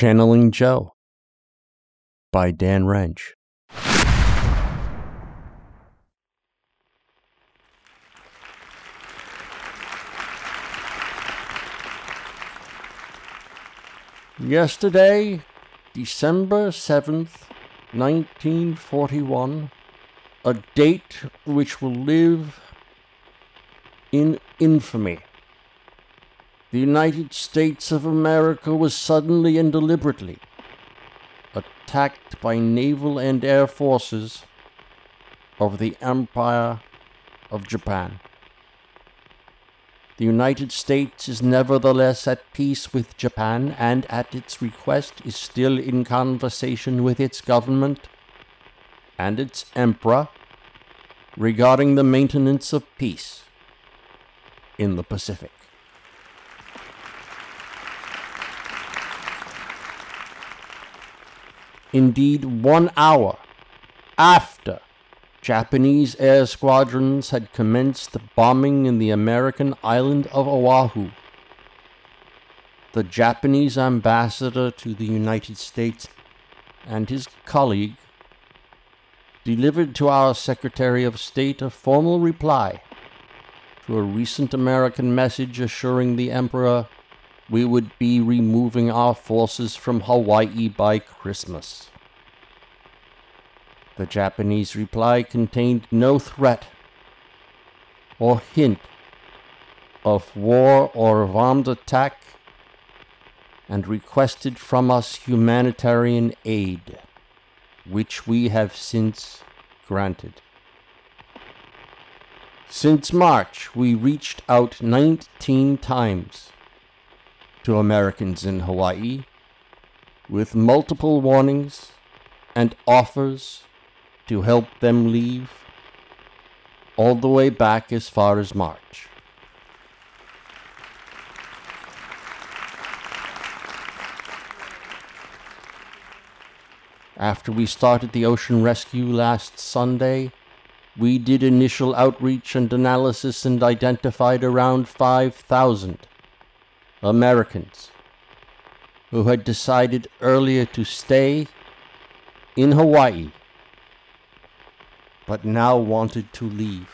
Channeling Joe by Dan Roentsch. Yesterday, December 7th, 1941, a date which will live in infamy. The United States of America was suddenly and deliberately attacked by naval and air forces of the Empire of Japan. The United States is nevertheless at peace with Japan and, at its request, is still in conversation with its government and its emperor regarding the maintenance of peace in the Pacific. Indeed, one hour after Japanese air squadrons had commenced bombing in the American island of Oahu, the Japanese ambassador to the United States and his colleague delivered to our Secretary of State a formal reply to a recent American message assuring the Emperor we would be removing our forces from Hawaii by Christmas. The Japanese reply contained no threat or hint of war or of armed attack and requested from us humanitarian aid, which we have since granted. Since March, we reached out 19 times to Americans in Hawaii with multiple warnings and offers to help them leave all the way back as far as March. After we started the ocean rescue last Sunday, we did initial outreach and analysis and identified around 5,000 Americans who had decided earlier to stay in Hawaii but now wanted to leave.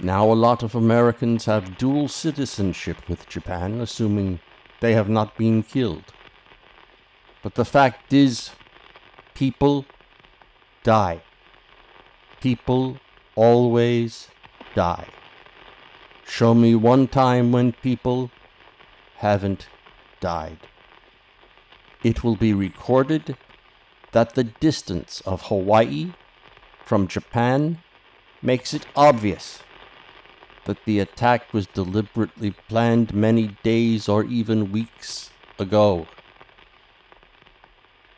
Now, a lot of Americans have dual citizenship with Japan, assuming they have not been killed. But the fact is, people die. People always die. Show me one time when people haven't died. It will be recorded that the distance of Hawaii from Japan makes it obvious that the attack was deliberately planned many days or even weeks ago.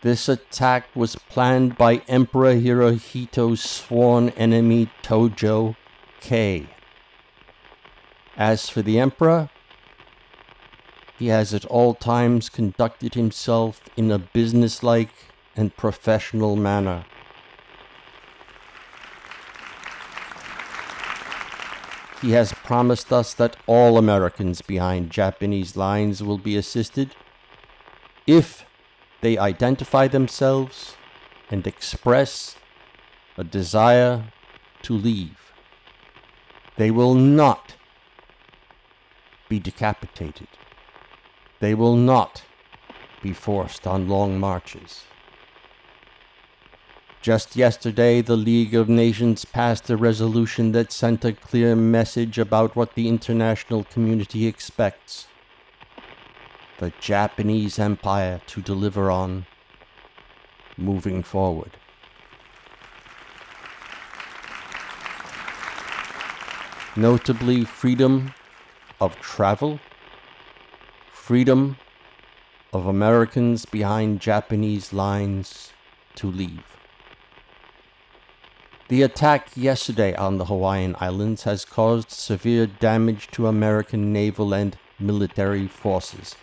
This attack was planned by Emperor Hirohito's sworn enemy Tojo K. As for the Emperor, he has at all times conducted himself in a businesslike and professional manner. He has promised us that all Americans behind Japanese lines will be assisted if they identify themselves and express a desire to leave. They will not be decapitated. They will not be forced on long marches. Just yesterday, the League of Nations passed a resolution that sent a clear message about what the international community expects the Japanese Empire to deliver on moving forward. Notably, freedom of travel, freedom of Americans behind Japanese lines to leave. The attack yesterday on the Hawaiian Islands has caused severe damage to American naval and military forces.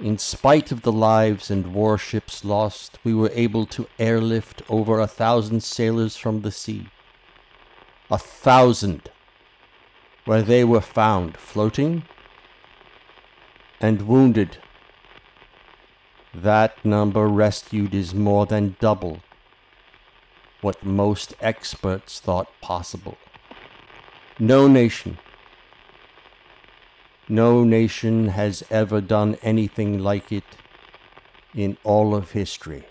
In spite of the lives and warships lost, we were able to airlift over a thousand sailors from the sea. A thousand! where they were found floating and wounded. That number rescued is more than double what most experts thought possible. No nation, no nation has ever done anything like it in all of history.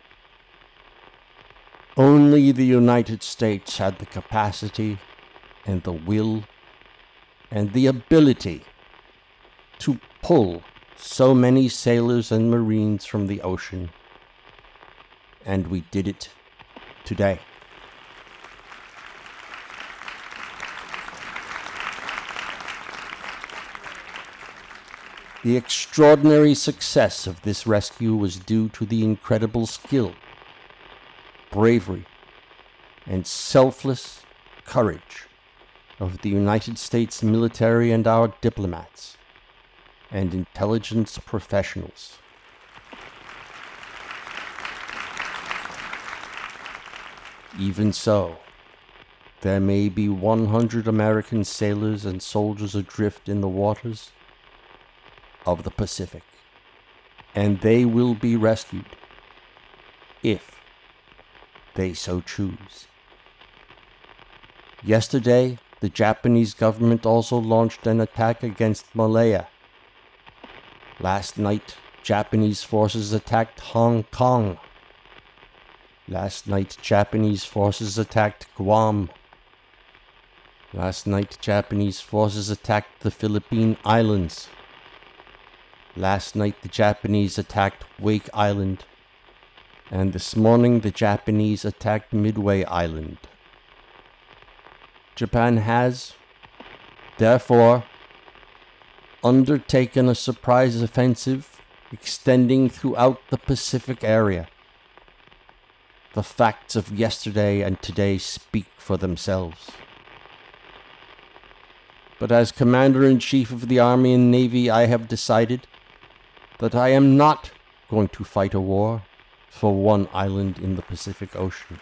Only the United States had the capacity and the will and the ability to pull so many sailors and marines from the ocean. And we did it today. The extraordinary success of this rescue was due to the incredible skill, bravery, and selfless courage of the United States military and our diplomats and intelligence professionals. Even so, there may be 100 American sailors and soldiers adrift in the waters of the Pacific, and they will be rescued if they so choose. Yesterday, the Japanese government also launched an attack against Malaya. Last night, Japanese forces attacked Hong Kong. Last night, Japanese forces attacked Guam. Last night, Japanese forces attacked the Philippine Islands. Last night, the Japanese attacked Wake Island, and this morning, the Japanese attacked Midway Island. Japan has, therefore, undertaken a surprise offensive extending throughout the Pacific area. The facts of yesterday and today speak for themselves. But as Commander in Chief of the Army and Navy, I have decided that I am not going to fight a war for one island in the Pacific Ocean.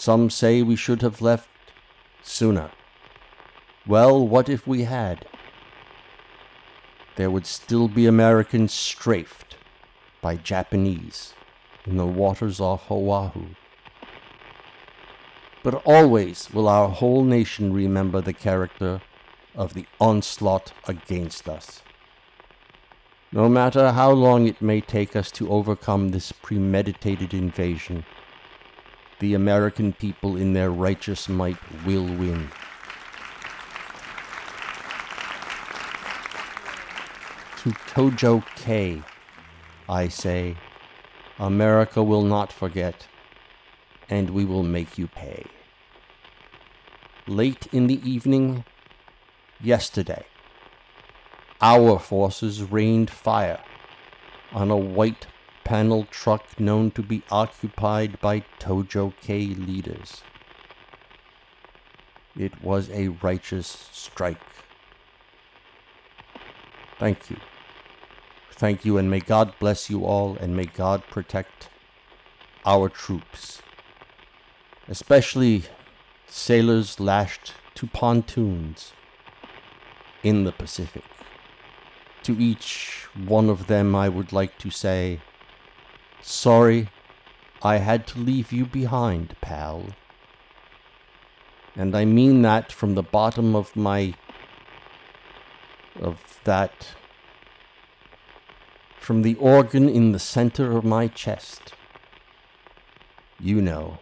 Some say we should have left sooner. Well, what if we had? There would still be Americans strafed by Japanese in the waters off Oahu. But always will our whole nation remember the character of the onslaught against us. No matter how long it may take us to overcome this premeditated invasion, the American people in their righteous might will win. To Tojo K, I say, America will not forget and we will make you pay. Late in the evening, yesterday, our forces rained fire on a white panel truck known to be occupied by Tojo K leaders. It was a righteous strike. Thank you. Thank you, and may God bless you all, and may God protect our troops especially sailors lashed to pontoons in the Pacific. To each one of them, I would like to say, Sorry, I had to leave you behind, pal. And I mean that from the bottom of my. of that. from the organ in the center of my chest. You know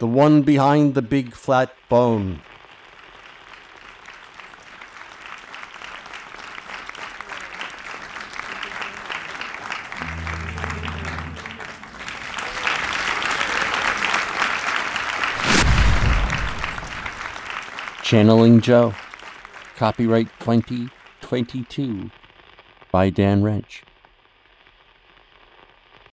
the one behind the big flat bone. Channeling Joe. Copyright 2022 by Dan Roentsch.